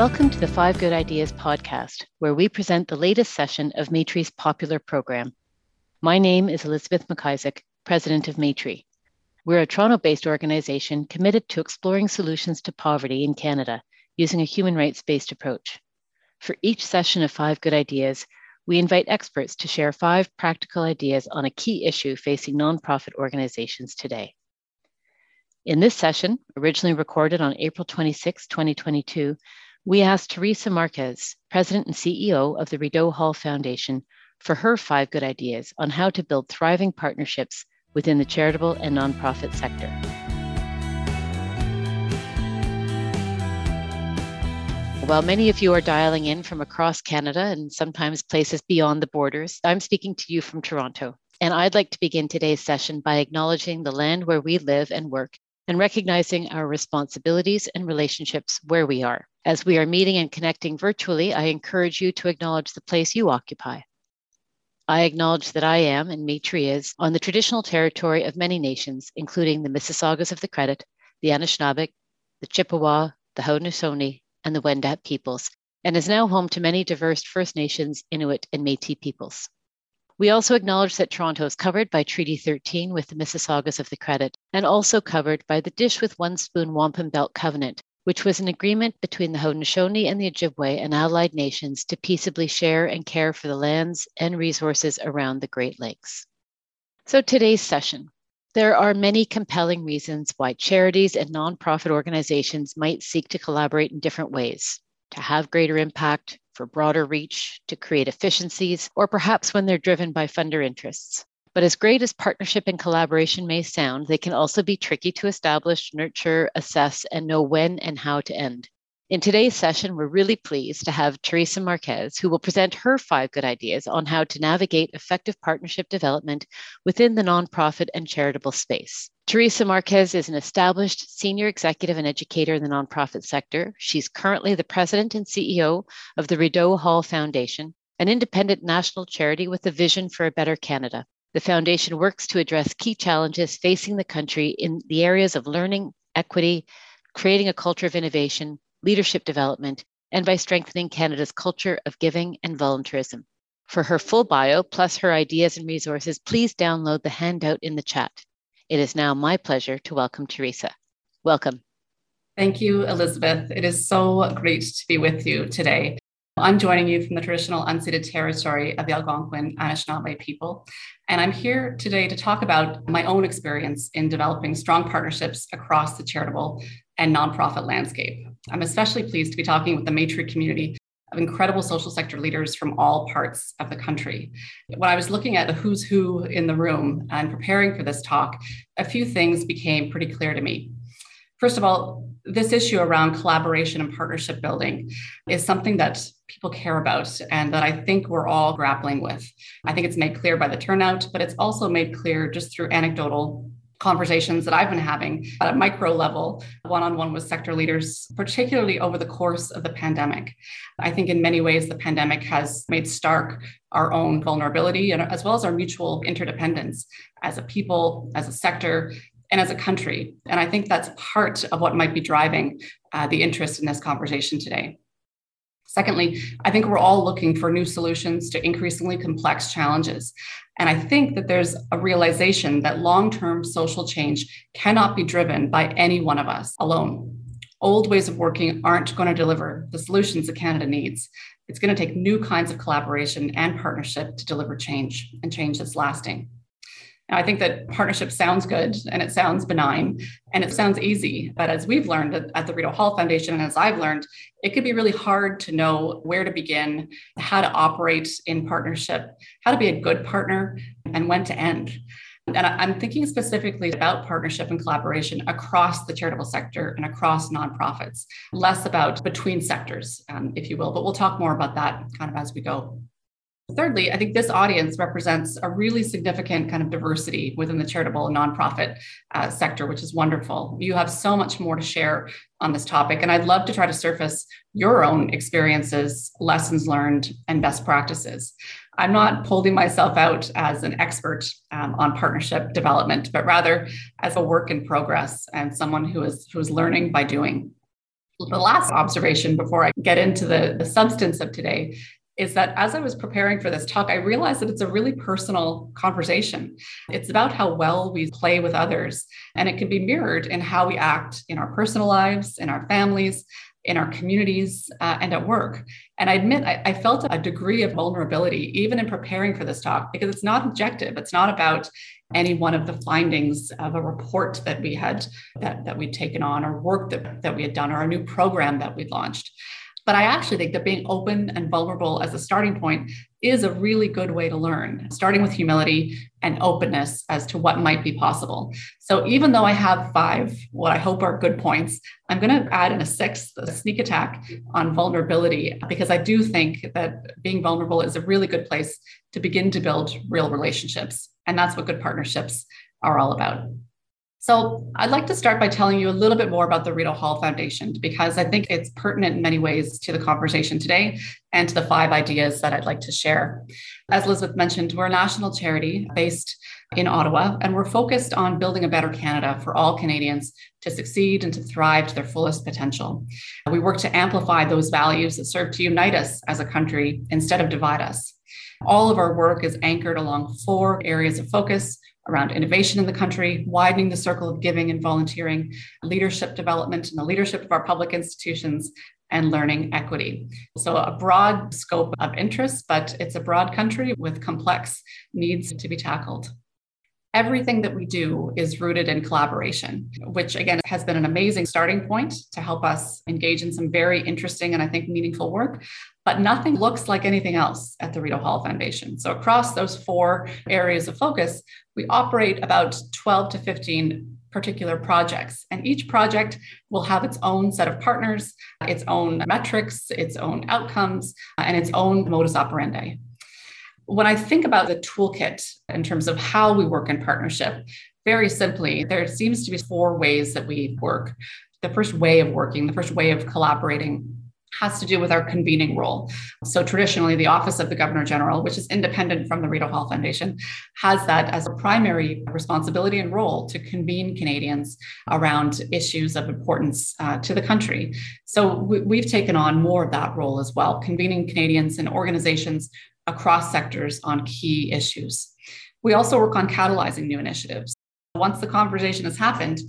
Welcome to the Five Good Ideas podcast, where we present the latest session of Maytree's popular program. My name is Elizabeth McIsaac, president of Maytree. We're a Toronto based organization committed to exploring solutions to poverty in Canada using a human rights based approach. For each session of Five Good Ideas, we invite experts to share five practical ideas on a key issue facing nonprofit organizations today. In this session, originally recorded on April 26, 2022, we asked Teresa Marques, President and CEO of the Rideau Hall Foundation, for her five good ideas on how to build thriving partnerships within the charitable and nonprofit sector. While many of you are dialing in from across Canada and sometimes places beyond the borders, I'm speaking to you from Toronto. And I'd like to begin today's session by acknowledging the land where we live and work and recognizing our responsibilities and relationships where we are. As we are meeting and connecting virtually, I encourage you to acknowledge the place you occupy. I acknowledge that I am, and Maytree is, on the traditional territory of many nations, including the Mississaugas of the Credit, the Anishinaabeg, the Chippewa, the Haudenosaunee, and the Wendat peoples, and is now home to many diverse First Nations, Inuit, and Metis peoples. We also acknowledge that Toronto is covered by Treaty 13 with the Mississaugas of the Credit, and also covered by the Dish with One Spoon Wampum Belt Covenant, which was an agreement between the Haudenosaunee and the Ojibwe and allied nations to peaceably share and care for the lands and resources around the Great Lakes. So, today's session. There are many compelling reasons why charities and nonprofit organizations might seek to collaborate in different ways to have greater impact, for broader reach, to create efficiencies, or perhaps when they're driven by funder interests. But as great as partnership and collaboration may sound, they can also be tricky to establish, nurture, assess, and know when and how to end. In today's session, we're really pleased to have Teresa Marques, who will present her five good ideas on how to navigate effective partnership development within the nonprofit and charitable space. Teresa Marques is an established senior executive and educator in the nonprofit sector. She's currently the president and CEO of the Rideau Hall Foundation, an independent national charity with a vision for a better Canada. The foundation works to address key challenges facing the country in the areas of learning, equity, creating a culture of innovation, leadership development, and by strengthening Canada's culture of giving and volunteerism. For her full bio, plus her ideas and resources, please download the handout in the chat. It is now my pleasure to welcome Teresa. Welcome. Thank you, Elizabeth. It is so great to be with you today. I'm joining you from the traditional unceded territory of the Algonquin Anishinaabe people. And I'm here today to talk about my own experience in developing strong partnerships across the charitable and nonprofit landscape. I'm especially pleased to be talking with the Maytree community of incredible social sector leaders from all parts of the country. When I was looking at the who's who in the room and preparing for this talk, a few things became pretty clear to me. First of all, this issue around collaboration and partnership building is something that people care about and that I think we're all grappling with. I think it's made clear by the turnout, but it's also made clear just through anecdotal conversations that I've been having at a micro level, one on one with sector leaders, particularly over the course of the pandemic. I think in many ways, the pandemic has made stark our own vulnerability and as well as our mutual interdependence as a people, as a sector, and as a country. And I think that's part of what might be driving uh, the interest in this conversation today. Secondly, I think we're all looking for new solutions to increasingly complex challenges. And I think that there's a realization that long term social change cannot be driven by any one of us alone. Old ways of working aren't going to deliver the solutions that Canada needs. It's going to take new kinds of collaboration and partnership to deliver change and change that's lasting. I think that partnership sounds good and it sounds benign and it sounds easy. But as we've learned at the Rideau Hall Foundation, and as I've learned, it could be really hard to know where to begin, how to operate in partnership, how to be a good partner, and when to end. And I'm thinking specifically about partnership and collaboration across the charitable sector and across nonprofits, less about between sectors, um, if you will. But we'll talk more about that kind of as we go. Thirdly, I think this audience represents a really significant kind of diversity within the charitable and nonprofit uh, sector, which is wonderful. You have so much more to share on this topic, and I'd love to try to surface your own experiences, lessons learned, and best practices. I'm not holding myself out as an expert um, on partnership development, but rather as a work in progress and someone who is who is learning by doing. The last observation before I get into the, the substance of today is that as I was preparing for this talk, I realized that it's a really personal conversation. It's about how well we play with others, and it can be mirrored in how we act in our personal lives, in our families, in our communities uh, and at work. And I admit, I, I, felt a degree of vulnerability even in preparing for this talk because it's not objective. It's not about any one of the findings of a report that we had that, that we'd taken on or work that, that we had done or a new program that we'd launched. But I actually think that being open and vulnerable as a starting point is a really good way to learn, starting with humility and openness as to what might be possible. So even though I have five, what I hope are good points, I'm going to add in a sixth, a sneak attack on vulnerability, because I do think that being vulnerable is a really good place to begin to build real relationships. And that's what good partnerships are all about. So, I'd like to start by telling you a little bit more about the Rideau Hall Foundation because I think it's pertinent in many ways to the conversation today and to the five ideas that I'd like to share. As Elizabeth mentioned, we're a national charity based in Ottawa, and we're focused on building a better Canada for all Canadians to succeed and to thrive to their fullest potential. We work to amplify those values that serve to unite us as a country instead of divide us. All of our work is anchored along four areas of focus around innovation in the country, widening the circle of giving and volunteering, leadership development and the leadership of our public institutions, and learning equity. So, a broad scope of interest, but it's a broad country with complex needs to be tackled. Everything that we do is rooted in collaboration, which again has been an amazing starting point to help us engage in some very interesting and I think meaningful work. But nothing looks like anything else at the Rideau Hall Foundation. So, across those four areas of focus, we operate about 12 to 15 particular projects. And each project will have its own set of partners, its own metrics, its own outcomes, and its own modus operandi when I think about the toolkit in terms of how we work in partnership, very simply, there seems to be four ways that we work. The first way of working, the first way of collaborating has to do with our convening role. So traditionally, the Office of the Governor General, which is independent from the Rideau Hall Foundation, has that as a primary responsibility and role to convene Canadians around issues of importance uh, to the country. So we, have taken on more of that role as well, convening Canadians and organizations across sectors on key issues. We also work on catalyzing new initiatives. Once the conversation has happened,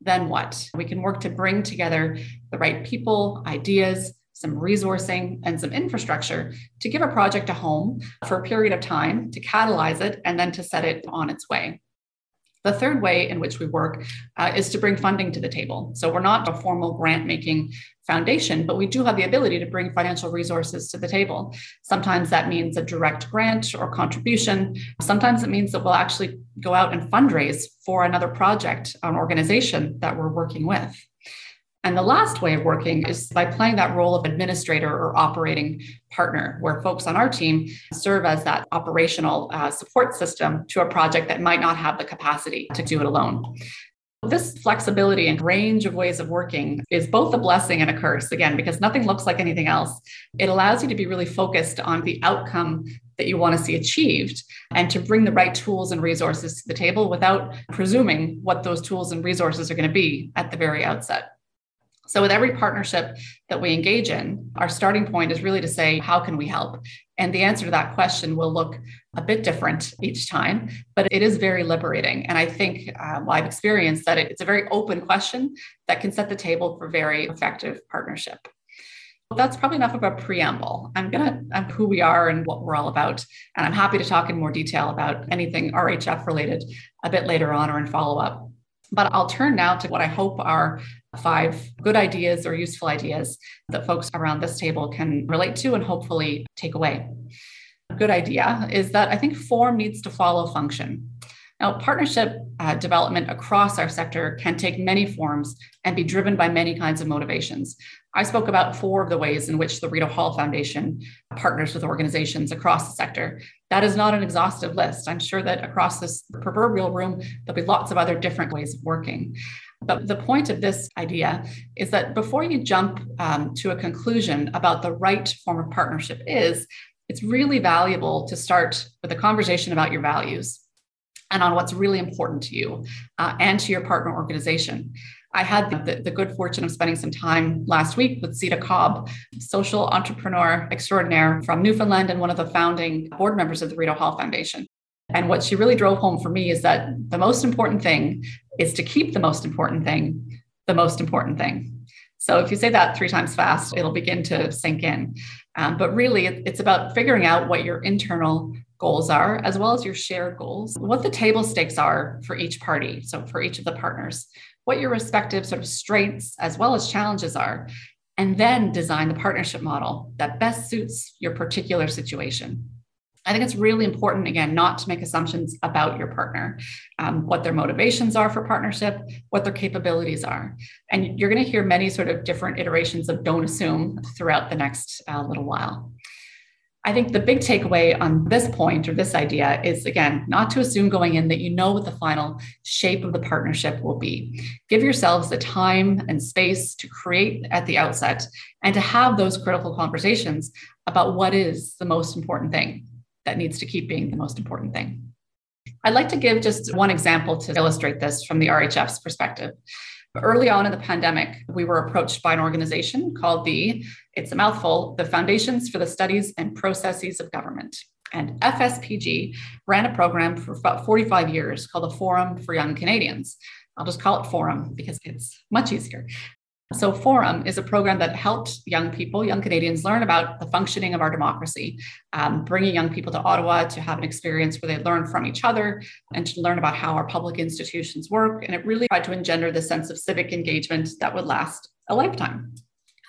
then what? We can work to bring together the right people, ideas, some resourcing, and some infrastructure to give a project a home for a period of time, to catalyze it, and then to set it on its way. The third way in which we work uh, is to bring funding to the table. So we're not a formal grant making foundation, but we do have the ability to bring financial resources to the table. Sometimes that means a direct grant or contribution. Sometimes it means that we'll actually go out and fundraise for another project, an organization that we're working with. And the last way of working is by playing that role of administrator or operating partner, where folks on our team serve as that operational uh, support system to a project that might not have the capacity to do it alone. This flexibility and range of ways of working is both a blessing and a curse, again, because nothing looks like anything else. It allows you to be really focused on the outcome that you want to see achieved and to bring the right tools and resources to the table without presuming what those tools and resources are going to be at the very outset. So, with every partnership that we engage in, our starting point is really to say, how can we help? And the answer to that question will look a bit different each time, but it is very liberating. And I think uh, well, I've experienced that it's a very open question that can set the table for very effective partnership. That's probably enough of a preamble. I'm to, I'm who we are and what we're all about. And I'm happy to talk in more detail about anything RHF related a bit later on or in follow up. But I'll turn now to what I hope are five good ideas or useful ideas that folks around this table can relate to and hopefully take away. A good idea is that I think form needs to follow function. Now, partnership uh, development across our sector can take many forms and be driven by many kinds of motivations. I spoke about four of the ways in which the Rideau Hall Foundation partners with organizations across the sector. That is not an exhaustive list. I'm sure that across this proverbial room, there'll be lots of other different ways of working. But the point of this idea is that before you jump um, to a conclusion about the right form of partnership is, it's really valuable to start with a conversation about your values. and on what's really important to you uh, and to your partner organization. I had the, the, good fortune of spending some time last week with Zita Cobb, social entrepreneur extraordinaire from Newfoundland and one of the founding board members of the Rideau Hall Foundation. And what she really drove home for me is that the most important thing is to keep the most important thing the most important thing. So if you say that three times fast, it'll begin to sink in. Um, but really, it's about figuring out what your internal goals are, as well as your shared goals, what the table stakes are for each party. So for each of the partners, what your respective sort of strengths as well as challenges are, and then design the partnership model that best suits your particular situation. I think it's really important, again, not to make assumptions about your partner, um, what their motivations are for partnership, what their capabilities are. And you're going to hear many sort of different iterations of don't assume throughout the next uh, little while. I think the big takeaway on this point or this idea is again, not to assume going in that you know what the final shape of the partnership will be. Give yourselves the time and space to create at the outset and to have those critical conversations about what is the most important thing that needs to keep being the most important thing. I'd like to give just one example to illustrate this from the RHF's perspective. Early on in the pandemic, we were approached by an organization called the, it's a mouthful, the Foundations for the Studies and Processes of Government. And FSPG ran a program for about 45 years called the Forum for Young Canadians. I'll just call it Forum because it's much easier. So, Forum is a program that helped young people, young Canadians, learn about the functioning of our democracy, um, bringing young people to Ottawa to have an experience where they learn from each other and to learn about how our public institutions work. And it really tried to engender the sense of civic engagement that would last a lifetime.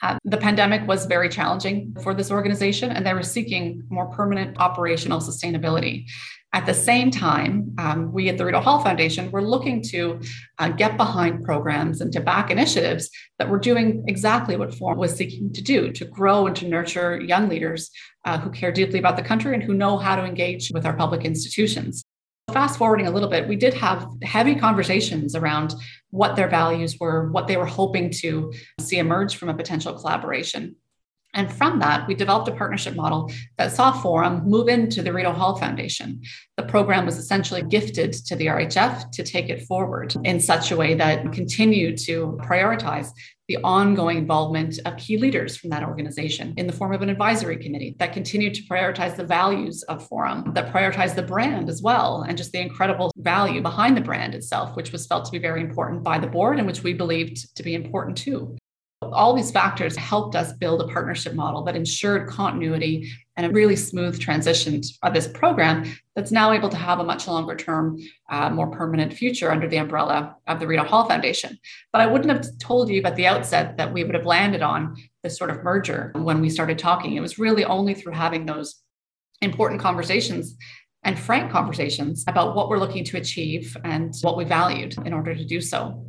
Uh, the pandemic was very challenging for this organization, and they were seeking more permanent operational sustainability. At the same time, um, we at the Rideau Hall Foundation were looking to uh, get behind programs and to back initiatives that were doing exactly what Forum was seeking to do to grow and to nurture young leaders uh, who care deeply about the country and who know how to engage with our public institutions. Fast forwarding a little bit, we did have heavy conversations around what their values were, what they were hoping to see emerge from a potential collaboration. And from that, we developed a partnership model that saw Forum move into the Rideau Hall Foundation. The program was essentially gifted to the RHF to take it forward in such a way that continued to prioritize the ongoing involvement of key leaders from that organization in the form of an advisory committee that continued to prioritize the values of Forum, that prioritized the brand as well, and just the incredible value behind the brand itself, which was felt to be very important by the board and which we believed to be important too. All these factors helped us build a partnership model that ensured continuity and a really smooth transition of this program that's now able to have a much longer term, uh, more permanent future under the umbrella of the Rideau Hall Foundation. But I wouldn't have told you at the outset that we would have landed on this sort of merger when we started talking. It was really only through having those important conversations and frank conversations about what we're looking to achieve and what we valued in order to do so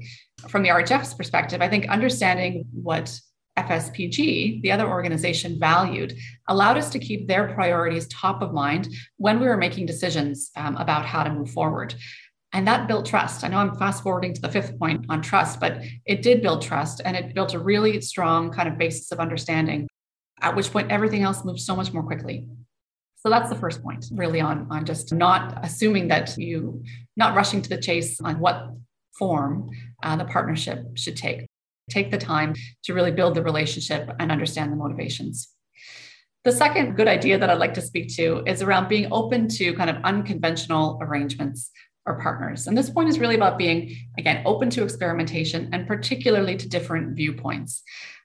from the RHF's perspective, I think understanding what FSPG, the other organization, valued allowed us to keep their priorities top of mind when we were making decisions um, about how to move forward. And that built trust. I know I'm fast forwarding to the fifth point on trust, but it did build trust and it built a really strong kind of basis of understanding, at which point everything else moved so much more quickly. So that's the first point, really, on, on just not assuming that you, not rushing to the chase on what form uh, the partnership should take. Take the time to really build the relationship and understand the motivations. The second good idea that I'd like to speak to is around being open to kind of unconventional arrangements or partners. And this point is really about being, again, open to experimentation and particularly to different viewpoints.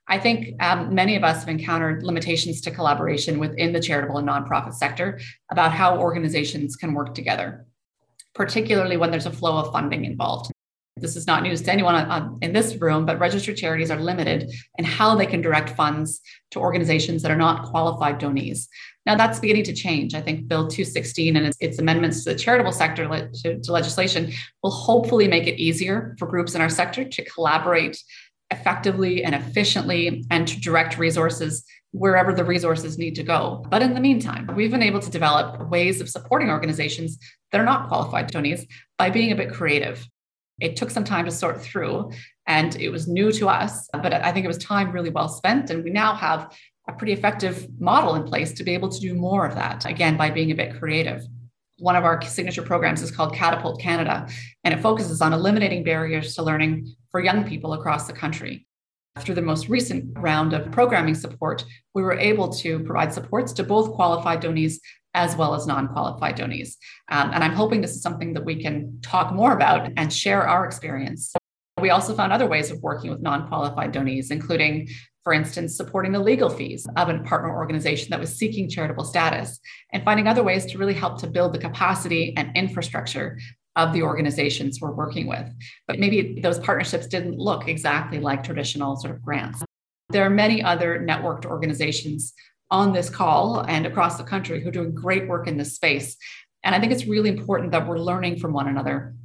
I think um, many of us have encountered limitations to collaboration within the charitable and nonprofit sector about how organizations can work together, particularly when there's a flow of funding involved this is not news to anyone on, in this room, but registered charities are limited in how they can direct funds to organizations that are not qualified donees. Now that's beginning to change. I think Bill 216 and its, its amendments to the charitable sector le- to, to legislation will hopefully make it easier for groups in our sector to collaborate effectively and efficiently and to direct resources wherever the resources need to go. But in the meantime, we've been able to develop ways of supporting organizations that are not qualified donees by being a bit creative it took some time to sort through and it was new to us, but I think it was time really well spent. And we now have a pretty effective model in place to be able to do more of that, again, by being a bit creative. One of our signature programs is called Catapult Canada, and it focuses on eliminating barriers to learning for young people across the country. Through the most recent round of programming support, we were able to provide supports to both qualified donees as well as non qualified donees. Um, and I'm hoping this is something that we can talk more about and share our experience. We also found other ways of working with non qualified donees, including for instance, supporting the legal fees of a partner organization that was seeking charitable status, and finding other ways to really help to build the capacity and infrastructure of the organizations we're working with. But maybe those partnerships didn't look exactly like traditional sort of grants. There are many other networked organizations on this call and across the country who are doing great work in this space. And I think it's really important that we're learning from one another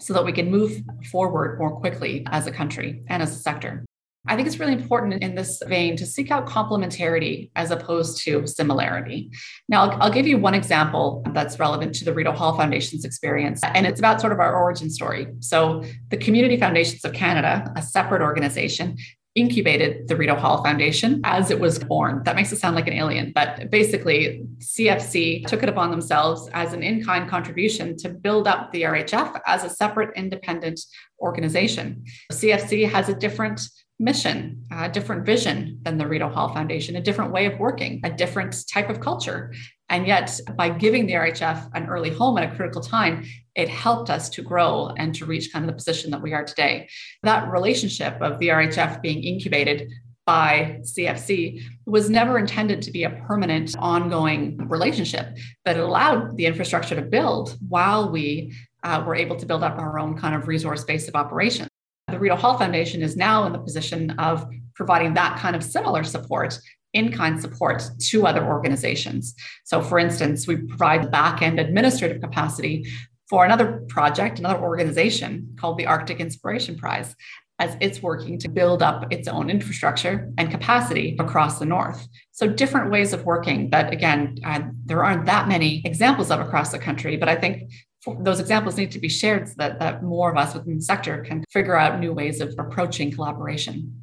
so that we can move forward more quickly as a country and as a sector. I think it's really important in this vein to seek out complementarity as opposed to similarity. Now, I'll, I'll, give you one example that's relevant to the Rideau Hall Foundation's experience, and it's about sort of our origin story. So, the Community Foundations of Canada, a separate organization, incubated the Rideau Hall Foundation as it was born. That makes it sound like an alien, but basically, CFC took it upon themselves as an in kind contribution to build up the RHF as a separate independent organization. CFC has a different mission, a different vision than the Rideau Hall Foundation, a different way of working, a different type of culture. And yet, by giving the RHF an early home at a critical time, it helped us to grow and to reach kind of the position that we are today. That relationship of the RHF being incubated by CFC was never intended to be a permanent, ongoing relationship, but it allowed the infrastructure to build while we uh, were able to build up our own kind of resource base of operations the Rideau Hall Foundation is now in the position of providing that kind of similar support in kind support to other organizations. So, for instance, we provide back end administrative capacity for another project, another organization called the Arctic Inspiration Prize, as it's working to build up its own infrastructure and capacity across the North. So, different ways of working that, again, there aren't that many examples of across the country, but I think those examples need to be shared so that, that more of us within the sector can figure out new ways of approaching collaboration.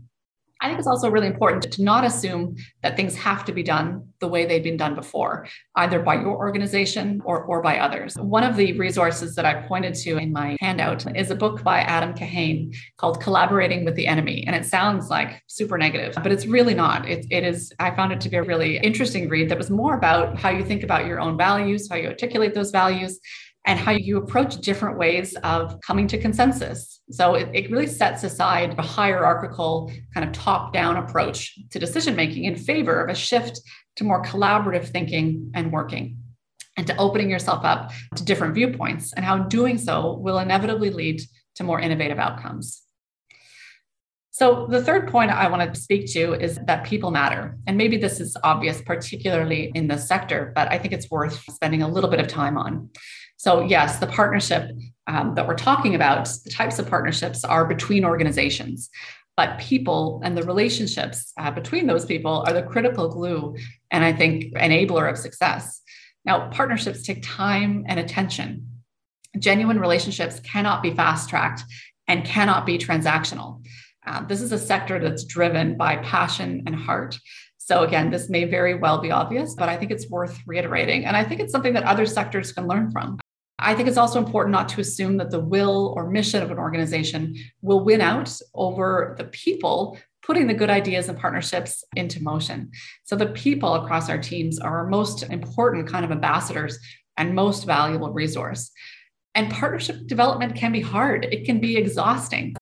I think it's also really important to not assume that things have to be done the way they've been done before, either by your organization or, or by others. One of the resources that I pointed to in my handout is a book by Adam Kahane called Collaborating with the Enemy. And it sounds like super negative, but it's really not. It, it is, I found it to be a really interesting read that was more about how you think about your own values, how you articulate those values, and how you approach different ways of coming to consensus. So it, it really sets aside a hierarchical kind of top down approach to decision making in favor of a shift to more collaborative thinking and working and to opening yourself up to different viewpoints and how doing so will inevitably lead to more innovative outcomes. So, the third point I want to speak to is that people matter. And maybe this is obvious, particularly in this sector, but I think it's worth spending a little bit of time on. So, yes, the partnership um, that we're talking about, the types of partnerships are between organizations, but people and the relationships uh, between those people are the critical glue and I think enabler of success. Now, partnerships take time and attention. Genuine relationships cannot be fast tracked and cannot be transactional. Uh, this is a sector that's driven by passion and heart. So, again, this may very well be obvious, but I think it's worth reiterating. And I think it's something that other sectors can learn from. I think it's also important not to assume that the will or mission of an organization will win out over the people putting the good ideas and partnerships into motion. So the people across our teams are our most important kind of ambassadors and most valuable resource. And partnership development can be hard, it can be exhausting.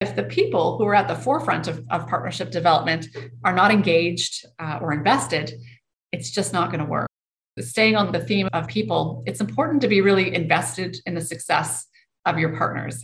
If the people who are at the forefront of, of partnership development are not engaged uh, or invested, it's just not going to work staying on the theme of people, it's important to be really invested in the success of your partners.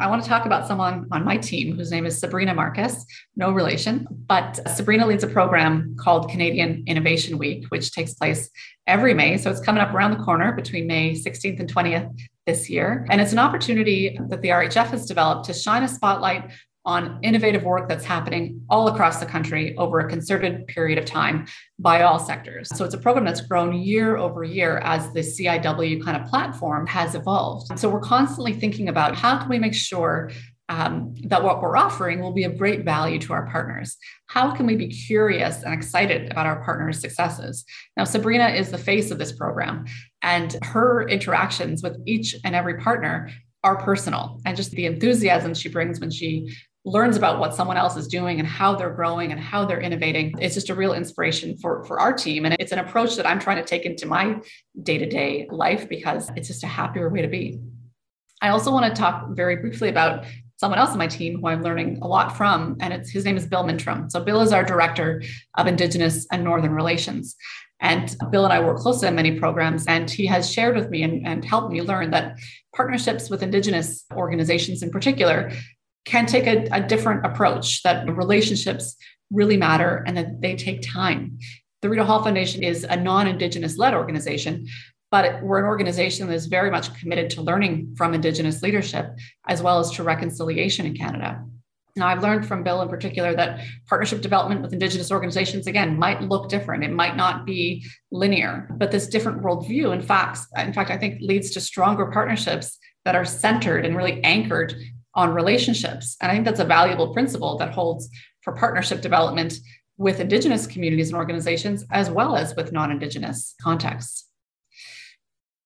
I want to talk about someone on my team whose name is Sabrina Marcus, no relation, but Sabrina leads a program called Canadian Innovation Week, which takes place every May. So it's coming up around the corner between May 16th and 20th this year. And it's an opportunity that the RHF has developed to shine a spotlight on innovative work that's happening all across the country over a concerted period of time by all sectors. So it's a program that's grown year over year as the CIW kind of platform has evolved. So we're constantly thinking about how can we make sure um, that what we're offering will be of great value to our partners. How can we be curious and excited about our partners' successes? Now, Sabrina is the face of this program, and her interactions with each and every partner are personal. And just the enthusiasm she brings when she learns about what someone else is doing and how they're growing and how they're innovating it's just a real inspiration for, for our team and it's an approach that i'm trying to take into my day-to-day life because it's just a happier way to be i also want to talk very briefly about someone else on my team who I'm learning a lot from, and it's his name is Bill Mintram. So Bill is our director of Indigenous and Northern Relations. And Bill and I work closely on many programs, and he has shared with me and, and helped me learn that partnerships with Indigenous organizations in particular can take a, a different approach, that relationships really matter and that they take time. The Rideau Hall Foundation is a non Indigenous led organization, but we're an organization that is very much committed to learning from Indigenous leadership as well as to reconciliation in Canada. Now, I've learned from Bill in particular that partnership development with Indigenous organizations, again, might look different. It might not be linear, but this different worldview, in fact, in fact, I think leads to stronger partnerships that are centered and really anchored on relationships. And I think that's a valuable principle that holds for partnership development with Indigenous communities and organizations, as well as with non Indigenous contexts.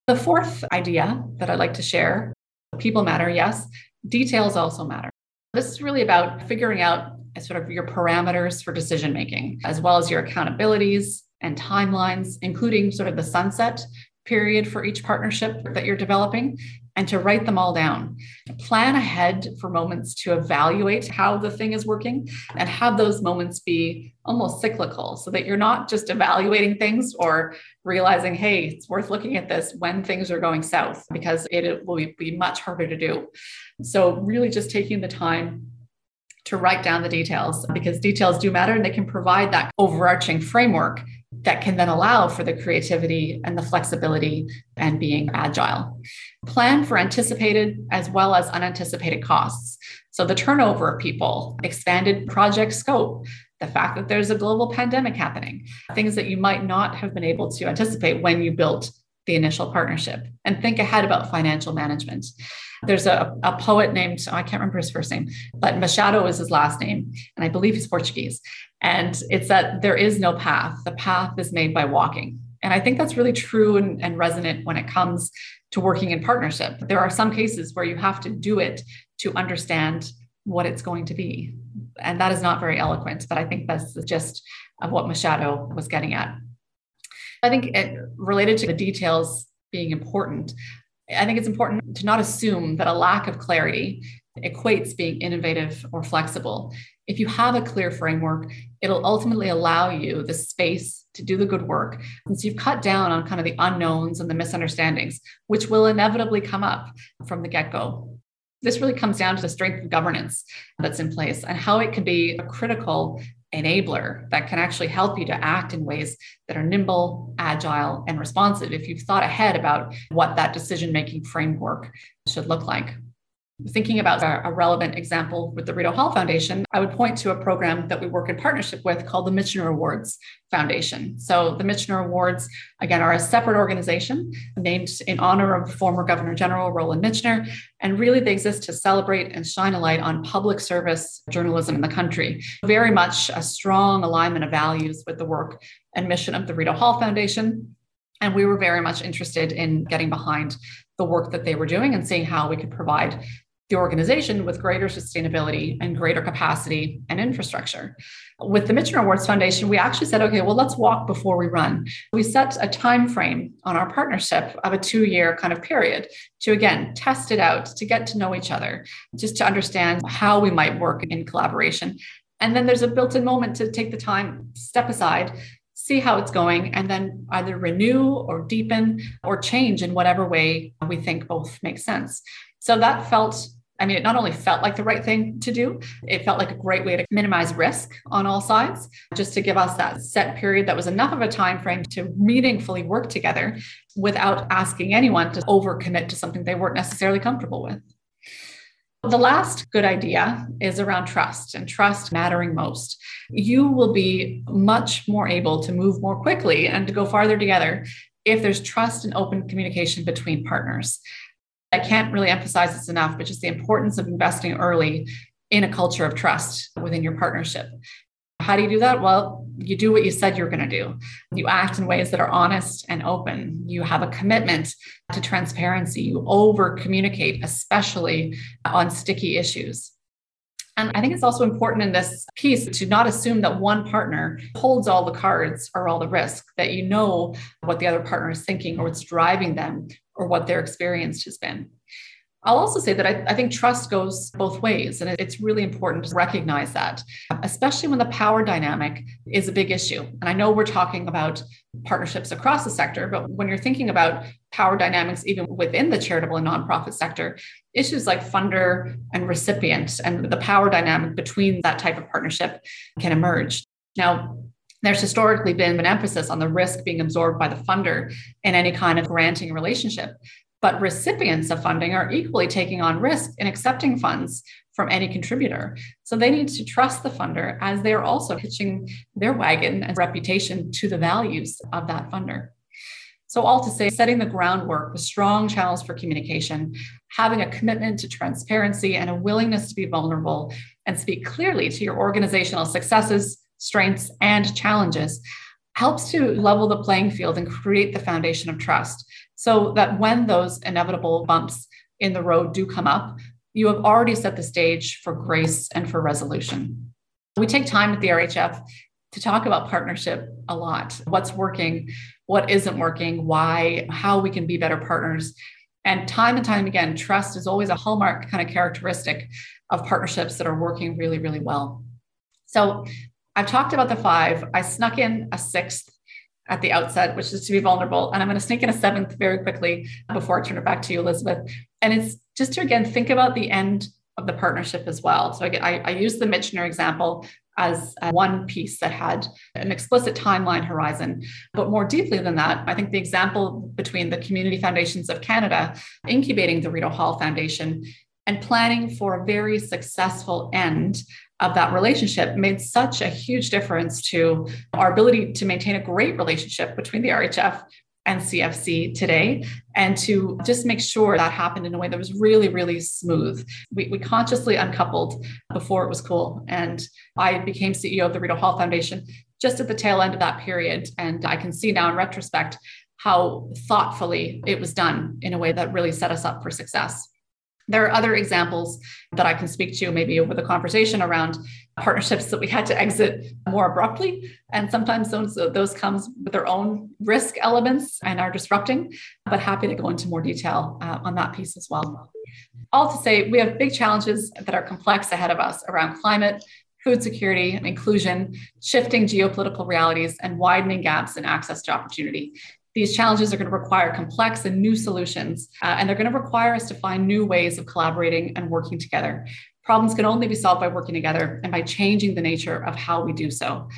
The fourth idea that I'd like to share people matter, yes, details also matter. This is really about figuring out sort of your parameters for decision making, as well as your accountabilities and timelines, including sort of the sunset period for each partnership that you're developing, and to write them all down. Plan ahead for moments to evaluate how the thing is working and have those moments be almost cyclical so that you're not just evaluating things or realizing, hey, it's worth looking at this when things are going south because it will be much harder to do. So, really just taking the time to write down the details because details do matter and they can provide that overarching framework that can then allow for the creativity and the flexibility and being agile. Plan for anticipated as well as unanticipated costs. So, the turnover of people, expanded project scope, the fact that there's a global pandemic happening, things that you might not have been able to anticipate when you built the initial partnership, and think ahead about financial management. There's a, a poet named, I can't remember his first name, but Machado is his last name, and I believe he's Portuguese. And it's that there is no path, the path is made by walking. And I think that's really true and, and resonant when it comes to working in partnership. There are some cases where you have to do it to understand what it's going to be. And that is not very eloquent, but I think that's the gist of what Machado was getting at. I think it related to the details being important. I think it's important to not assume that a lack of clarity equates being innovative or flexible. If you have a clear framework, it'll ultimately allow you the space to do the good work. Since you've cut down on kind of the unknowns and the misunderstandings, which will inevitably come up from the get go. This really comes down to the strength of governance that's in place and how it can be a critical enabler that can actually help you to act in ways that are nimble, agile, and responsive if you've thought ahead about what that decision making framework should look like thinking about a, relevant example with the Rideau Hall Foundation, I would point to a program that we work in partnership with called the Michener Awards Foundation. So, the Michener Awards, again, are a separate organization named in honor of former Governor General Roland Michener. And really, they exist to celebrate and shine a light on public service journalism in the country. Very much a strong alignment of values with the work and mission of the Rideau Hall Foundation. And we were very much interested in getting behind the work that they were doing and seeing how we could provide the organization with greater sustainability and greater capacity and infrastructure. With the Michener Awards Foundation, we actually said, okay, well, let's walk before we run. We set a time frame on our partnership of a two-year kind of period to again test it out, to get to know each other, just to understand how we might work in collaboration. And then there's a built-in moment to take the time, step aside, see how it's going, and then either renew or deepen or change in whatever way we think both makes sense. So that felt I mean, it not only felt like the right thing to do, it felt like a great way to minimize risk on all sides, just to give us that set period that was enough of a time frame to meaningfully work together without asking anyone to overcommit to something they weren't necessarily comfortable with. The last good idea is around trust and trust mattering most. You will be much more able to move more quickly and to go farther together if there's trust and open communication between partners I can't really emphasize this enough, but just the importance of investing early in a culture of trust within your partnership. How do you do that? Well, you do what you said you're going to do. You act in ways that are honest and open. You have a commitment to transparency. You over communicate, especially on sticky issues. And I think it's also important in this piece to not assume that one partner holds all the cards or all the risk, that you know what the other partner is thinking or what's driving them or what their experience has been. I'll also say that I, I, think trust goes both ways. And it's really important to recognize that, especially when the power dynamic is a big issue. And I know we're talking about partnerships across the sector, but when you're thinking about power dynamics, even within the charitable and nonprofit sector, issues like funder and recipient and the power dynamic between that type of partnership can emerge. Now, there's historically been an emphasis on the risk being absorbed by the funder in any kind of granting relationship. But recipients of funding are equally taking on risk in accepting funds from any contributor. So they need to trust the funder as they are also hitching their wagon and reputation to the values of that funder. So, all to say, setting the groundwork with strong channels for communication, having a commitment to transparency and a willingness to be vulnerable and speak clearly to your organizational successes, strengths, and challenges helps to level the playing field and create the foundation of trust so that when those inevitable bumps in the road do come up, you have already set the stage for grace and for resolution. We take time at the RHF to talk about partnership a lot what's working, what isn't working, why, how we can be better partners. And time and time again, trust is always a hallmark kind of characteristic of partnerships that are working really, really well. So I've talked about the five. I snuck in a sixth at the outset, which is to be vulnerable. And I'm going to sneak in a seventh very quickly before I turn it back to you, Elizabeth. And it's just to again think about the end of the partnership as well. So I, I use the Michener example as one piece that had an explicit timeline horizon. But more deeply than that, I think the example between the Community Foundations of Canada incubating the Rideau Hall Foundation and planning for a very successful end of that relationship made such a huge difference to our ability to maintain a great relationship between the RHF and CFC today, and to just make sure that happened in a way that was really, really smooth. We, we consciously uncoupled before it was cool. And I became CEO of the Rideau Hall Foundation just at the tail end of that period. And I can see now in retrospect how thoughtfully it was done in a way that really set us up for success. There are other examples that I can speak to maybe over the conversation around partnerships that we had to exit more abruptly. And sometimes those, those comes with their own risk elements and are disrupting, but happy to go into more detail uh, on that piece as well. All to say, we have big challenges that are complex ahead of us around climate, food security, inclusion, shifting geopolitical realities, and widening gaps in access to opportunity these challenges are going to require complex and new solutions, uh, and they're going to require us to find new ways of collaborating and working together. Problems can only be solved by working together and by changing the nature of how we do so.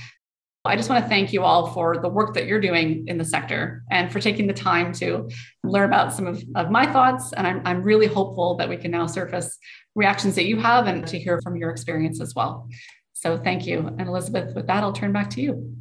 I just want to thank you all for the work that you're doing in the sector and for taking the time to learn about some of, of my thoughts. And I'm, I'm really hopeful that we can now surface reactions that you have and to hear from your experience as well. So thank you. And Elizabeth, with that, I'll turn back to you.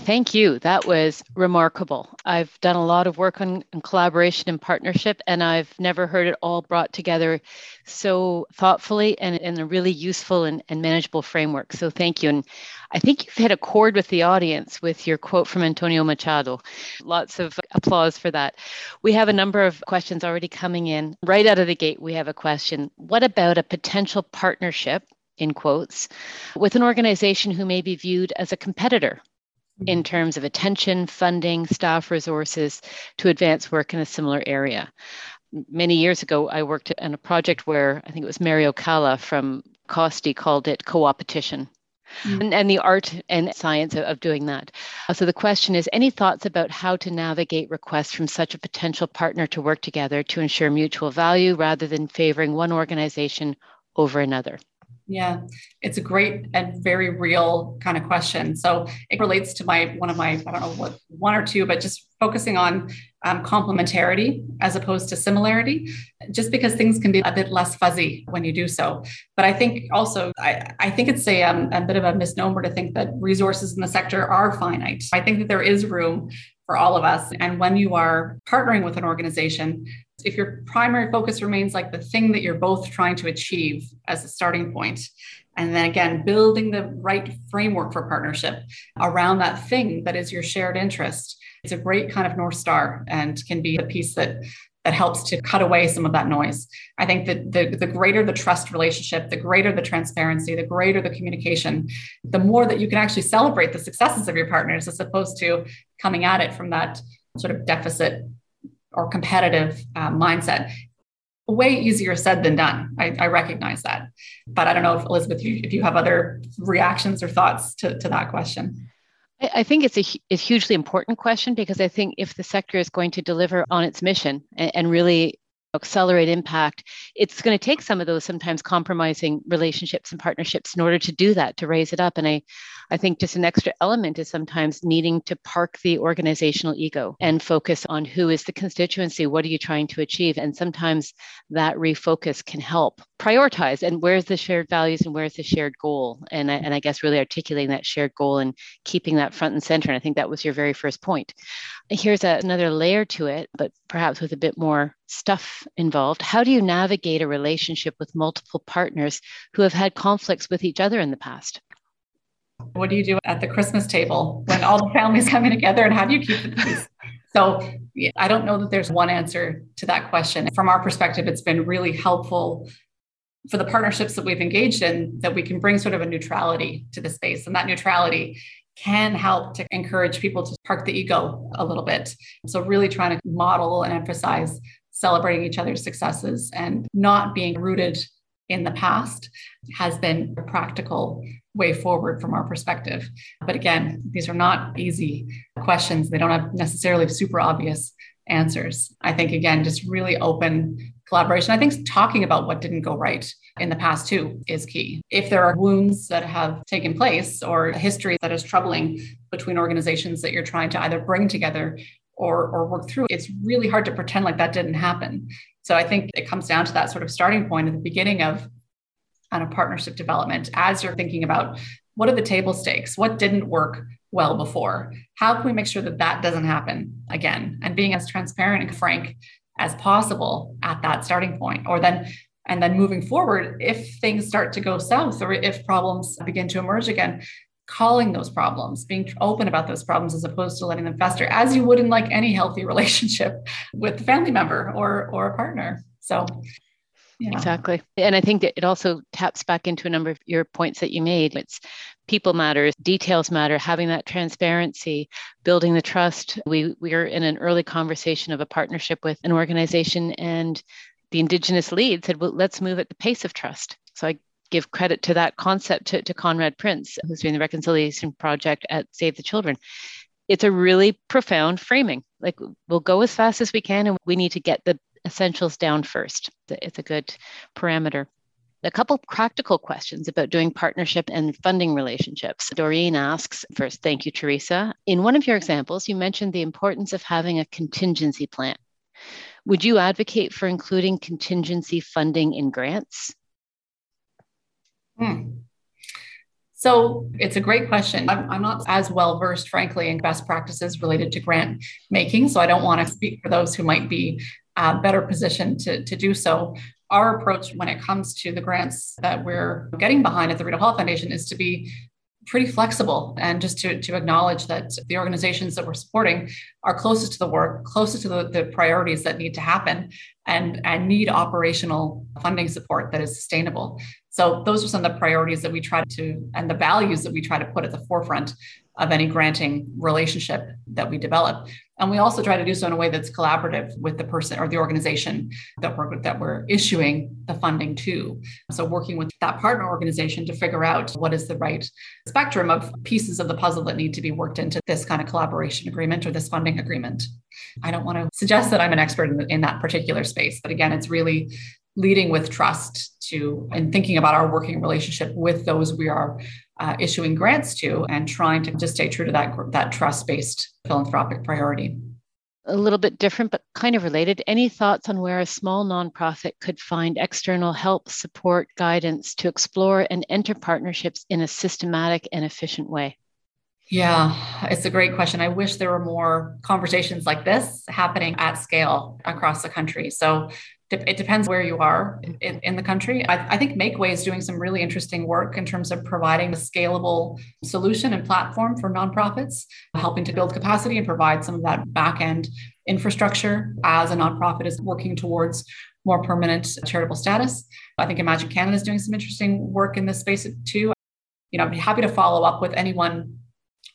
Thank you. That was remarkable. I've done a lot of work on, on, collaboration and partnership, and I've never heard it all brought together so thoughtfully and in a really useful and, and manageable framework. So thank you. And I think you've hit a chord with the audience with your quote from Antonio Machado. Lots of applause for that. We have a number of questions already coming in. Right out of the gate, we have a question What about a potential partnership? In quotes, with an organization who may be viewed as a competitor in terms of attention, funding, staff resources to advance work in a similar area. Many years ago, I worked on a project where I think it was Mario Calla from Costi called it co-opetition. Mm-hmm. And, and, the art and science of, of doing that. So, the question is any thoughts about how to navigate requests from such a potential partner to work together to ensure mutual value rather than favoring one organization over another? Yeah, it's a great and very real kind of question. So it relates to my one of my I don't know what one or two, but just focusing on um, complementarity as opposed to similarity, just because things can be a bit less fuzzy when you do so. But I think also I, I think it's a, um, a bit of a misnomer to think that resources in the sector are finite. I think that there is room for all of us. And when you are partnering with an organization, if your primary focus remains like the thing that you're both trying to achieve as a starting point, and then again, building the right framework for partnership around that thing that is your shared interest, it's a great kind of North Star and can be the piece that that helps to cut away some of that noise. I think that the, the greater the trust relationship, the greater the transparency, the greater the communication, the more that you can actually celebrate the successes of your partners as opposed to coming at it from that sort of deficit or competitive uh, mindset. Way easier said than done. I, I, recognize that. But I don't know if Elizabeth, you, if you have other reactions or thoughts to, to that question. I think it's a, a hugely important question because I think if the sector is going to deliver on its mission and, and really accelerate impact, it's going to take some of those sometimes compromising relationships and partnerships in order to do that, to raise it up. And I, I think just an extra element is sometimes needing to park the organizational ego and focus on who is the constituency, what are you trying to achieve? And sometimes that refocus can help prioritize and where's the shared values and where's the shared goal? And I, and I guess really articulating that shared goal and keeping that front and center. And I think that was your very first point. Here's a, another layer to it, but perhaps with a bit more stuff involved. How do you navigate a relationship with multiple partners who have had conflicts with each other in the past? What do you do at the Christmas table when all the families coming together and how do you keep the peace? So I don't know that there's one answer to that question. From our perspective, it's been really helpful for the partnerships that we've engaged in that we can bring sort of a neutrality to the space. And that neutrality can help to encourage people to park the ego a little bit. So, really trying to model and emphasize celebrating each other's successes and not being rooted in the past has been a practical way forward from our perspective. But again, these are not easy questions. They don't have necessarily super obvious answers. I think, again, just really open collaboration. I think talking about what didn't go right in the past too is key. If there are wounds that have taken place or history that is troubling between organizations that you're trying to either bring together or, or work through, it's really hard to pretend like that didn't happen. So I think it comes down to that sort of starting point at the beginning of on a partnership development as you're thinking about what are the table stakes? What didn't work well before? How can we make sure that that doesn't happen again? And being as transparent and frank as possible at that starting point, or then and then moving forward, if things start to go south or if problems begin to emerge again, calling those problems, being open about those problems as opposed to letting them fester, as you would in like any healthy relationship with a family member or or a partner. So yeah. Exactly. And I think that it also taps back into a number of your points that you made. It's people matters, details matter, having that transparency, building the trust. We we are in an early conversation of a partnership with an organization and the indigenous lead said, well, let's move at the pace of trust. So I give credit to that concept to, to Conrad Prince, who's doing the reconciliation project at Save the Children. It's a really profound framing. Like we'll go as fast as we can and we need to get the essentials down first. It's a good parameter. A couple practical questions about doing partnership and funding relationships. Doreen asks first, thank you, Teresa. In one of your examples, you mentioned the importance of having a contingency plan. Would you advocate for including contingency funding in grants? Hmm. So it's a great question. I'm, I'm, not as well versed, frankly, in best practices related to grant making. So I don't want to speak for those who might be uh, better positioned to, to do so. Our approach when it comes to the grants that we're getting behind at the Rideau Hall Foundation is to be pretty flexible and just to, to acknowledge that the organizations that we're supporting are closest to the work, closest to the, the priorities that need to happen and, and need operational funding support that is sustainable. So those are some of the priorities that we try to, and the values that we try to put at the forefront of any granting relationship that we develop. And we also try to do so in a way that's collaborative with the person or the organization that we're that we're issuing the funding to. So working with that partner organization to figure out what is the right spectrum of pieces of the puzzle that need to be worked into this kind of collaboration agreement or this funding agreement. I don't want to suggest that I'm an expert in, in that particular space, but again, it's really leading with trust to and thinking about our working relationship with those we are uh, issuing grants to and trying to just stay true to that that trust-based philanthropic priority a little bit different but kind of related any thoughts on where a small nonprofit could find external help support guidance to explore and enter partnerships in a systematic and efficient way Yeah, it's a great question. I wish there were more conversations like this happening at scale across the country. So it depends where you are in, in the country. I, I, think Makeway is doing some really interesting work in terms of providing a scalable solution and platform for nonprofits, helping to build capacity and provide some of that back end infrastructure as a nonprofit is working towards more permanent charitable status. I think Imagine Canada is doing some interesting work in this space too. You know, I'd be happy to follow up with anyone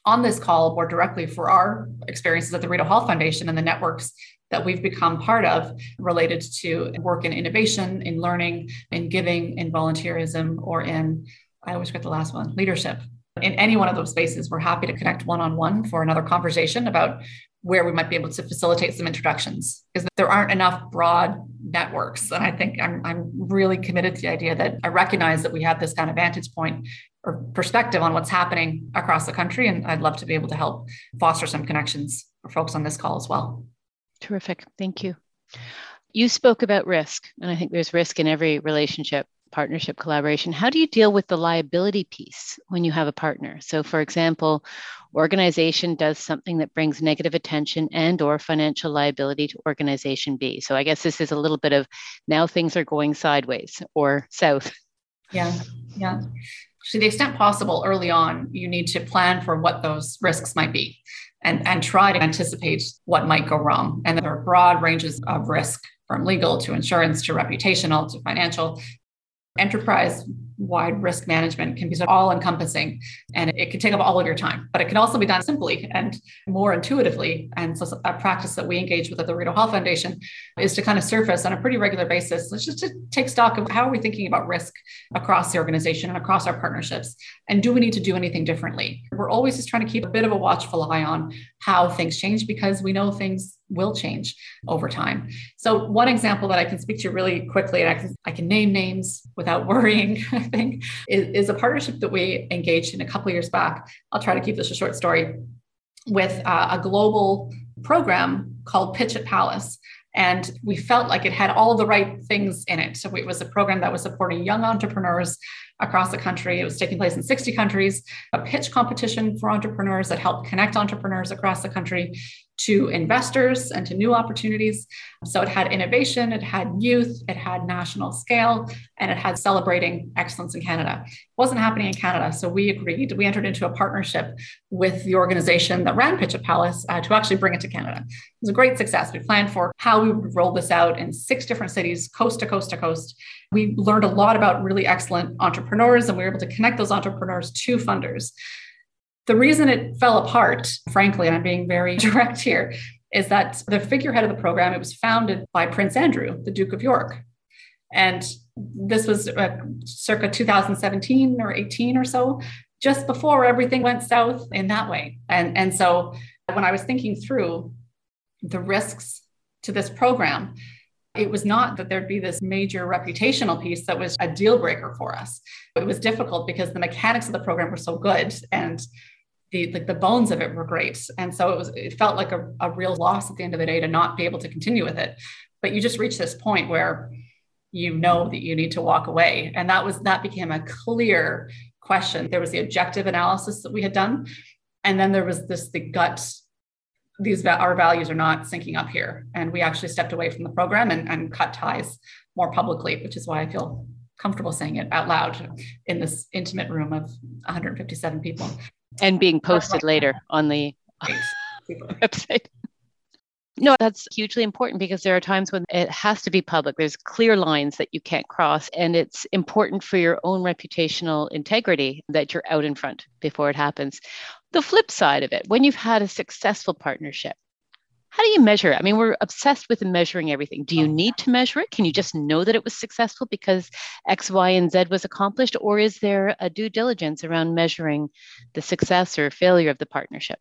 on this call more directly for our experiences at the Rideau Hall Foundation and the networks that we've become part of related to work in innovation, in learning, in giving, in volunteerism, or in, I always forget the last one, leadership. In any one of those spaces, we're happy to connect one on one for another conversation about where we might be able to facilitate some introductions because there aren't enough broad networks. And I think I'm, I'm really committed to the idea that I recognize that we have this kind of vantage point or perspective on what's happening across the country. And I'd love to be able to help foster some connections for folks on this call as well. Terrific. Thank you. You spoke about risk, and I think there's risk in every relationship, partnership, collaboration. How do you deal with the liability piece when you have a partner? So, for example, organization does something that brings negative attention and or financial liability to organization B. So I guess this is a little bit of now things are going sideways or south. Yeah. Yeah to the extent possible early on, you need to plan for what those risks might be and, and try to anticipate what might go wrong. And there are broad ranges of risk from legal to insurance to reputational to financial. Enterprise wide risk management can be so all encompassing and it can take up all of your time, but it can also be done simply and more intuitively. And so, a practice that we engage with at the Rideau Hall Foundation is to kind of surface on a pretty regular basis, let's just to take stock of how are we thinking about risk across the organization and across our partnerships? And do we need to do anything differently? We're always just trying to keep a bit of a watchful eye on how things change because we know things will change over time. So one example that I can speak to really quickly, and I can, I can name names without worrying, I think, is, is a partnership that we engaged in a couple years back. I'll try to keep this a short story with uh, a global program called Pitch at Palace. And we felt like it had all the right things in it. So it was a program that was supporting young entrepreneurs across the country. It was taking place in 60 countries, a pitch competition for entrepreneurs that helped connect entrepreneurs across the country to investors and to new opportunities. So it had innovation, it had youth, it had national scale, and it had celebrating excellence in Canada. It wasn't happening in Canada. So we agreed, we entered into a partnership with the organization that ran Pitch at Palace uh, to actually bring it to Canada. It was a great success. We planned for how we would roll this out in six different cities, coast to coast to coast. We learned a lot about really excellent entrepreneurs, and we were able to connect those entrepreneurs to funders. The reason it fell apart, frankly, and I'm being very direct here, is that the figurehead of the program, it was founded by Prince Andrew, the Duke of York. And this was uh, circa 2017 or 18 or so, just before everything went south in that way. And, and so when I was thinking through the risks to this program, it was not that there'd be this major reputational piece that was a deal breaker for us. It was difficult because the mechanics of the program were so good and the like the bones of it were great. And so it was it felt like a, a real loss at the end of the day to not be able to continue with it. But you just reach this point where you know that you need to walk away. And that was that became a clear question. There was the objective analysis that we had done. And then there was this the gut these our values are not syncing up here and we actually stepped away from the program and, and cut ties more publicly which is why i feel comfortable saying it out loud in this intimate room of 157 people and being posted later on the website. No, that's hugely important because there are times when it has to be public. There's clear lines that you can't cross. And it's important for your own reputational integrity that you're out in front before it happens. The flip side of it, when you've had a successful partnership, how do you measure it? I mean, we're obsessed with measuring everything. Do you oh, need to measure it? Can you just know that it was successful because X, Y, and Z was accomplished? Or is there a due diligence around measuring the success or failure of the partnership?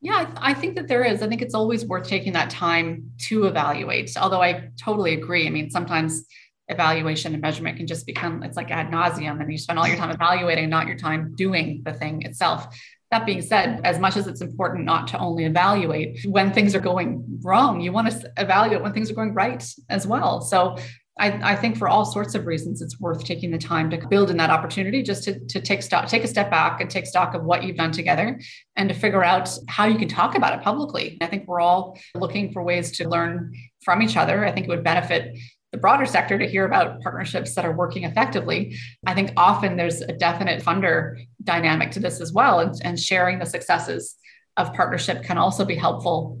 Yeah, I, th- I, think that there is. I think it's always worth taking that time to evaluate. Although I totally agree. I mean, sometimes evaluation and measurement can just become it's like ad nauseum and you spend all your time evaluating, not your time doing the thing itself. That being said, as much as it's important not to only evaluate when things are going wrong, you want to evaluate when things are going right as well. So I, I, think for all sorts of reasons, it's worth taking the time to build in that opportunity just to, to take stock, take a step back and take stock of what you've done together and to figure out how you can talk about it publicly. I think we're all looking for ways to learn from each other. I think it would benefit the broader sector to hear about partnerships that are working effectively. I think often there's a definite funder dynamic to this as well, and, and sharing the successes of partnership can also be helpful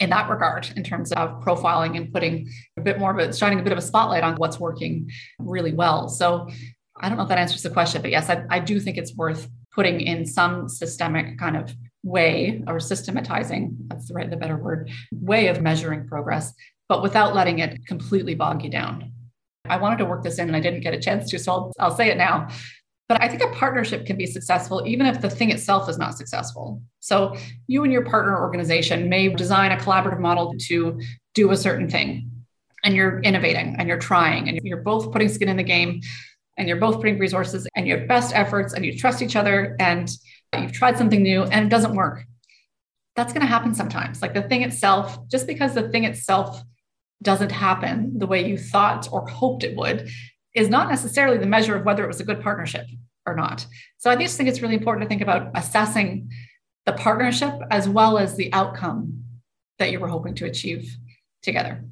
in that regard in terms of profiling and putting a bit more of a shining a bit of a spotlight on what's working really well. So I don't know if that answers the question, but yes, I, I do think it's worth putting in some systemic kind of way or systematizing that's the right the better word way of measuring progress but without letting it completely bog you down i wanted to work this in and i didn't get a chance to so I'll, I'll say it now but I think a partnership can be successful even if the thing itself is not successful. So you and your partner organization may design a collaborative model to do a certain thing. And you're innovating and you're trying and you're both putting skin in the game and you're both putting resources and your best efforts and you trust each other and you've tried something new and it doesn't work. That's going to happen sometimes. Like the thing itself, just because the thing itself doesn't happen the way you thought or hoped it would is not necessarily the measure of whether it was a good partnership or not. So I just think it's really important to think about assessing the partnership as well as the outcome that you were hoping to achieve together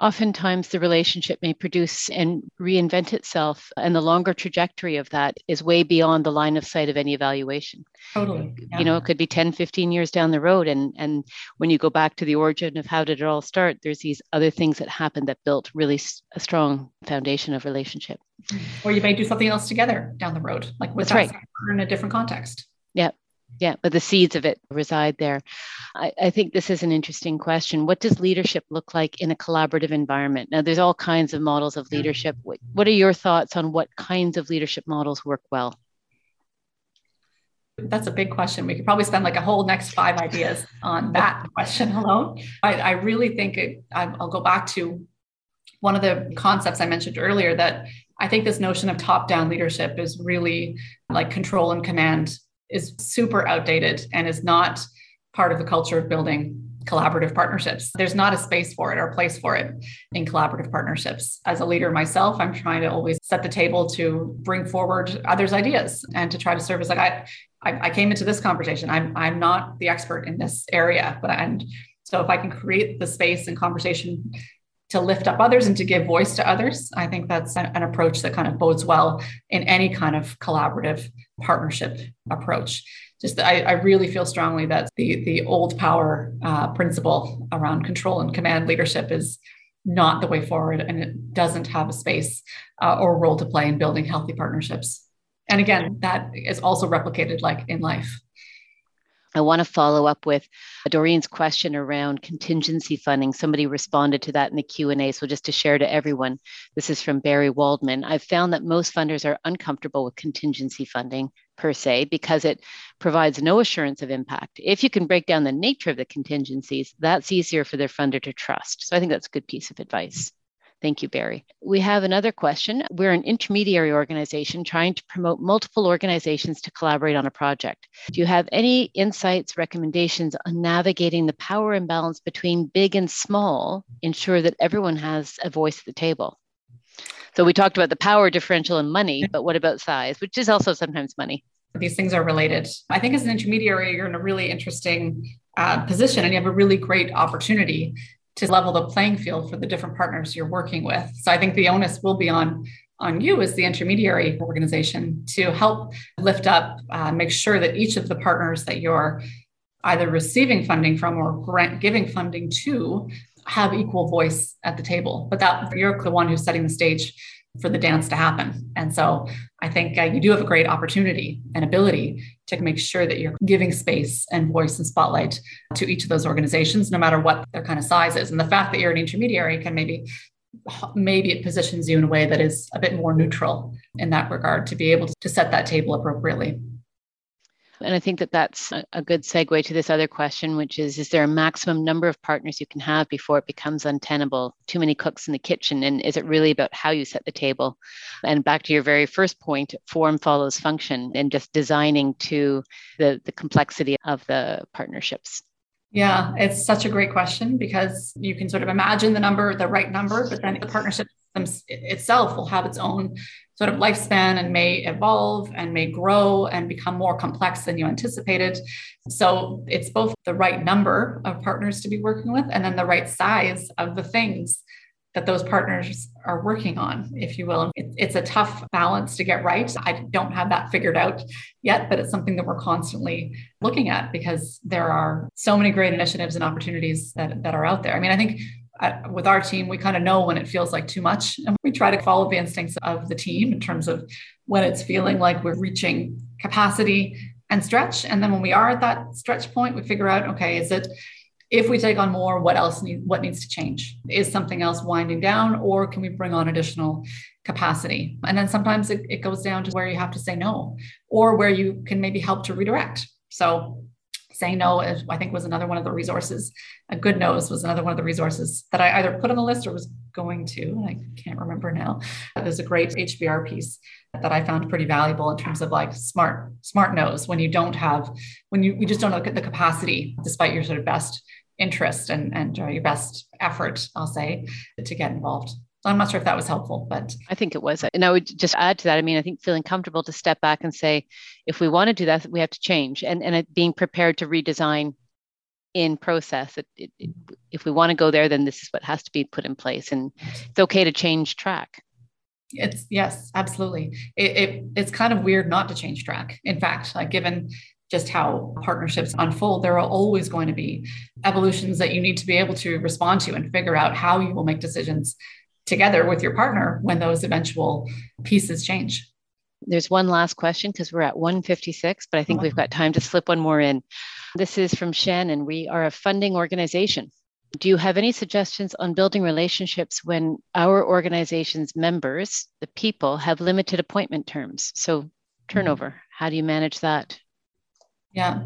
oftentimes the relationship may produce and reinvent itself and the longer trajectory of that is way beyond the line of sight of any evaluation totally yeah. you know it could be 10 15 years down the road and and when you go back to the origin of how did it all start there's these other things that happened that built really a strong foundation of relationship or you may do something else together down the road like with That's right. in a different context yeah yeah, but the seeds of it reside there. I, I, think this is an interesting question. What does leadership look like in a collaborative environment? Now, there's all kinds of models of leadership. What, what are your thoughts on what kinds of leadership models work well? That's a big question. We could probably spend like a whole next five ideas on that question alone. I, I really think it, I'll go back to one of the concepts I mentioned earlier that I think this notion of top down leadership is really like control and command is super outdated and is not part of the culture of building collaborative partnerships. There's not a space for it or place for it in collaborative partnerships. As a leader myself, I'm trying to always set the table to bring forward others' ideas and to try to serve as like I, I, I came into this conversation. I'm I'm not the expert in this area, but and so if I can create the space and conversation to lift up others and to give voice to others, I think that's an, approach that kind of bodes well in any kind of collaborative partnership approach. Just I, I really feel strongly that the the old power uh, principle around control and command leadership is not the way forward, and it doesn't have a space uh, or role to play in building healthy partnerships. And again, that is also replicated like in life. I want to follow up with Doreen's question around contingency funding. Somebody responded to that in the Q&A. So just to share to everyone, this is from Barry Waldman. I've found that most funders are uncomfortable with contingency funding per se because it provides no assurance of impact. If you can break down the nature of the contingencies, that's easier for their funder to trust. So I think that's a good piece of advice. Thank you, Barry. We have another question. We're an intermediary organization trying to promote multiple organizations to collaborate on a project. Do you have any insights, recommendations on navigating the power imbalance between big and small, ensure that everyone has a voice at the table? So we talked about the power differential and money, but what about size, which is also sometimes money? These things are related. I think as an intermediary, you're in a really interesting uh, position and you have a really great opportunity to level the playing field for the different partners you're working with. So I think the onus will be on on you as the intermediary organization to help lift up, uh, make sure that each of the partners that you're either receiving funding from or grant giving funding to have equal voice at the table. But that you're the one who's setting the stage for the dance to happen. And so I think uh, you do have a great opportunity and ability to make sure that you're giving space and voice and spotlight to each of those organizations, no matter what their kind of size is. And the fact that you're an intermediary can maybe maybe it positions you in a way that is a bit more neutral in that regard to be able to set that table appropriately. And I think that that's a good segue to this other question, which is Is there a maximum number of partners you can have before it becomes untenable? Too many cooks in the kitchen? And is it really about how you set the table? And back to your very first point, form follows function and just designing to the, the complexity of the partnerships. Yeah, it's such a great question because you can sort of imagine the number, the right number, but then the partnership itself will have its own sort of lifespan and may evolve and may grow and become more complex than you anticipated. So it's both the right number of partners to be working with and then the right size of the things that those partners are working on, if you will. It, it's a tough balance to get right. I don't have that figured out yet, but it's something that we're constantly looking at because there are so many great initiatives and opportunities that, that are out there. I mean, I think with our team, we kind of know when it feels like too much. And we try to follow the instincts of the team in terms of when it's feeling like we're reaching capacity and stretch. And then when we are at that stretch point, we figure out, okay, is it if we take on more, what else need, what needs to change? Is something else winding down, or can we bring on additional capacity? And then sometimes it, it goes down to where you have to say no, or where you can maybe help to redirect. So saying no, I think was another one of the resources. A good nose was another one of the resources that I either put on the list or was going to. I can't remember now. There's a great HBR piece that I found pretty valuable in terms of like smart, smart nose when you don't have, when you, we just don't look at the capacity despite your sort of best interest and, and uh, your best effort, I'll say, to get involved. So I'm not sure if that was helpful, but I think it was. And I would just add to that. I mean, I think feeling comfortable to step back and say, if we want to do that, we have to change, and and uh, being prepared to redesign in process. It, it, it, if we want to go there, then this is what has to be put in place, and it's okay to change track. It's yes, absolutely. It, it's kind of weird not to change track. In fact, like given just how partnerships unfold, there are always going to be evolutions that you need to be able to respond to and figure out how you will make decisions together with your partner when those eventual pieces change. There's one last question because we're at 156, but I think we've got time to slip one more in. This is from Shannon. we are a funding organization. Do you have any suggestions on building relationships when our organization's members, the people, have limited appointment terms? So, turnover, how do you manage that? Yeah,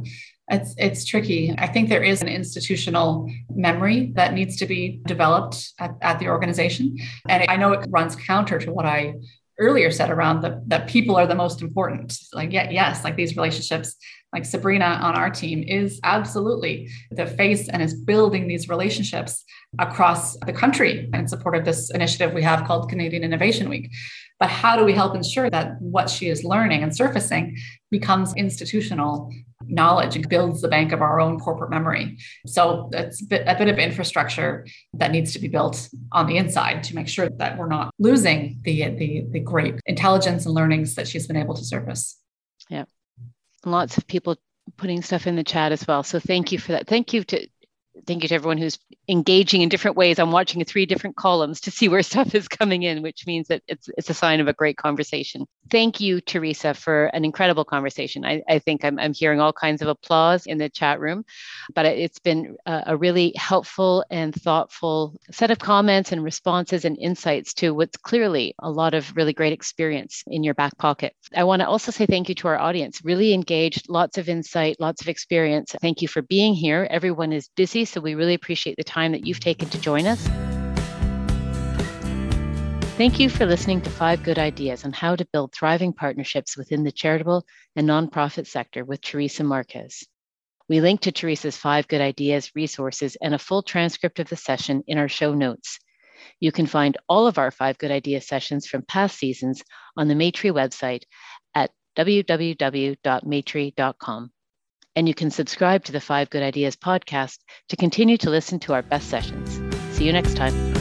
it's it's tricky. I think there is an institutional memory that needs to be developed at, at the organization. And I know it runs counter to what I earlier said around the that people are the most important. Like, yeah, yes, like these relationships, like Sabrina on our team is absolutely the face and is building these relationships across the country in support of this initiative we have called Canadian Innovation Week. But how do we help ensure that what she is learning and surfacing becomes institutional knowledge and builds the bank of our own corporate memory. So it's a bit, a bit of infrastructure that needs to be built on the inside to make sure that we're not losing the, the, the great intelligence and learnings that she's been able to surface. Yeah. Lots of people putting stuff in the chat as well. So thank you for that. Thank you to thank you to everyone who's engaging in different ways. I'm watching three different columns to see where stuff is coming in, which means that it's, it's a sign of a great conversation. Thank you, Teresa, for an incredible conversation. I, I think I'm, I'm hearing all kinds of applause in the chat room, but it's been a, a really helpful and thoughtful set of comments and responses and insights to what's clearly a lot of really great experience in your back pocket. I want to also say thank you to our audience, really engaged, lots of insight, lots of experience. Thank you for being here. Everyone is busy, so we really appreciate the time that you've taken to join us. Thank you for listening to Five Good Ideas on how to build thriving partnerships within the charitable and nonprofit sector with Teresa Marques. We link to Teresa's Five Good Ideas resources and a full transcript of the session in our show notes. You can find all of our Five Good Ideas sessions from past seasons on the Maytree website at www.maytree.com and you can subscribe to the Five Good Ideas podcast to continue to listen to our best sessions. See you next time.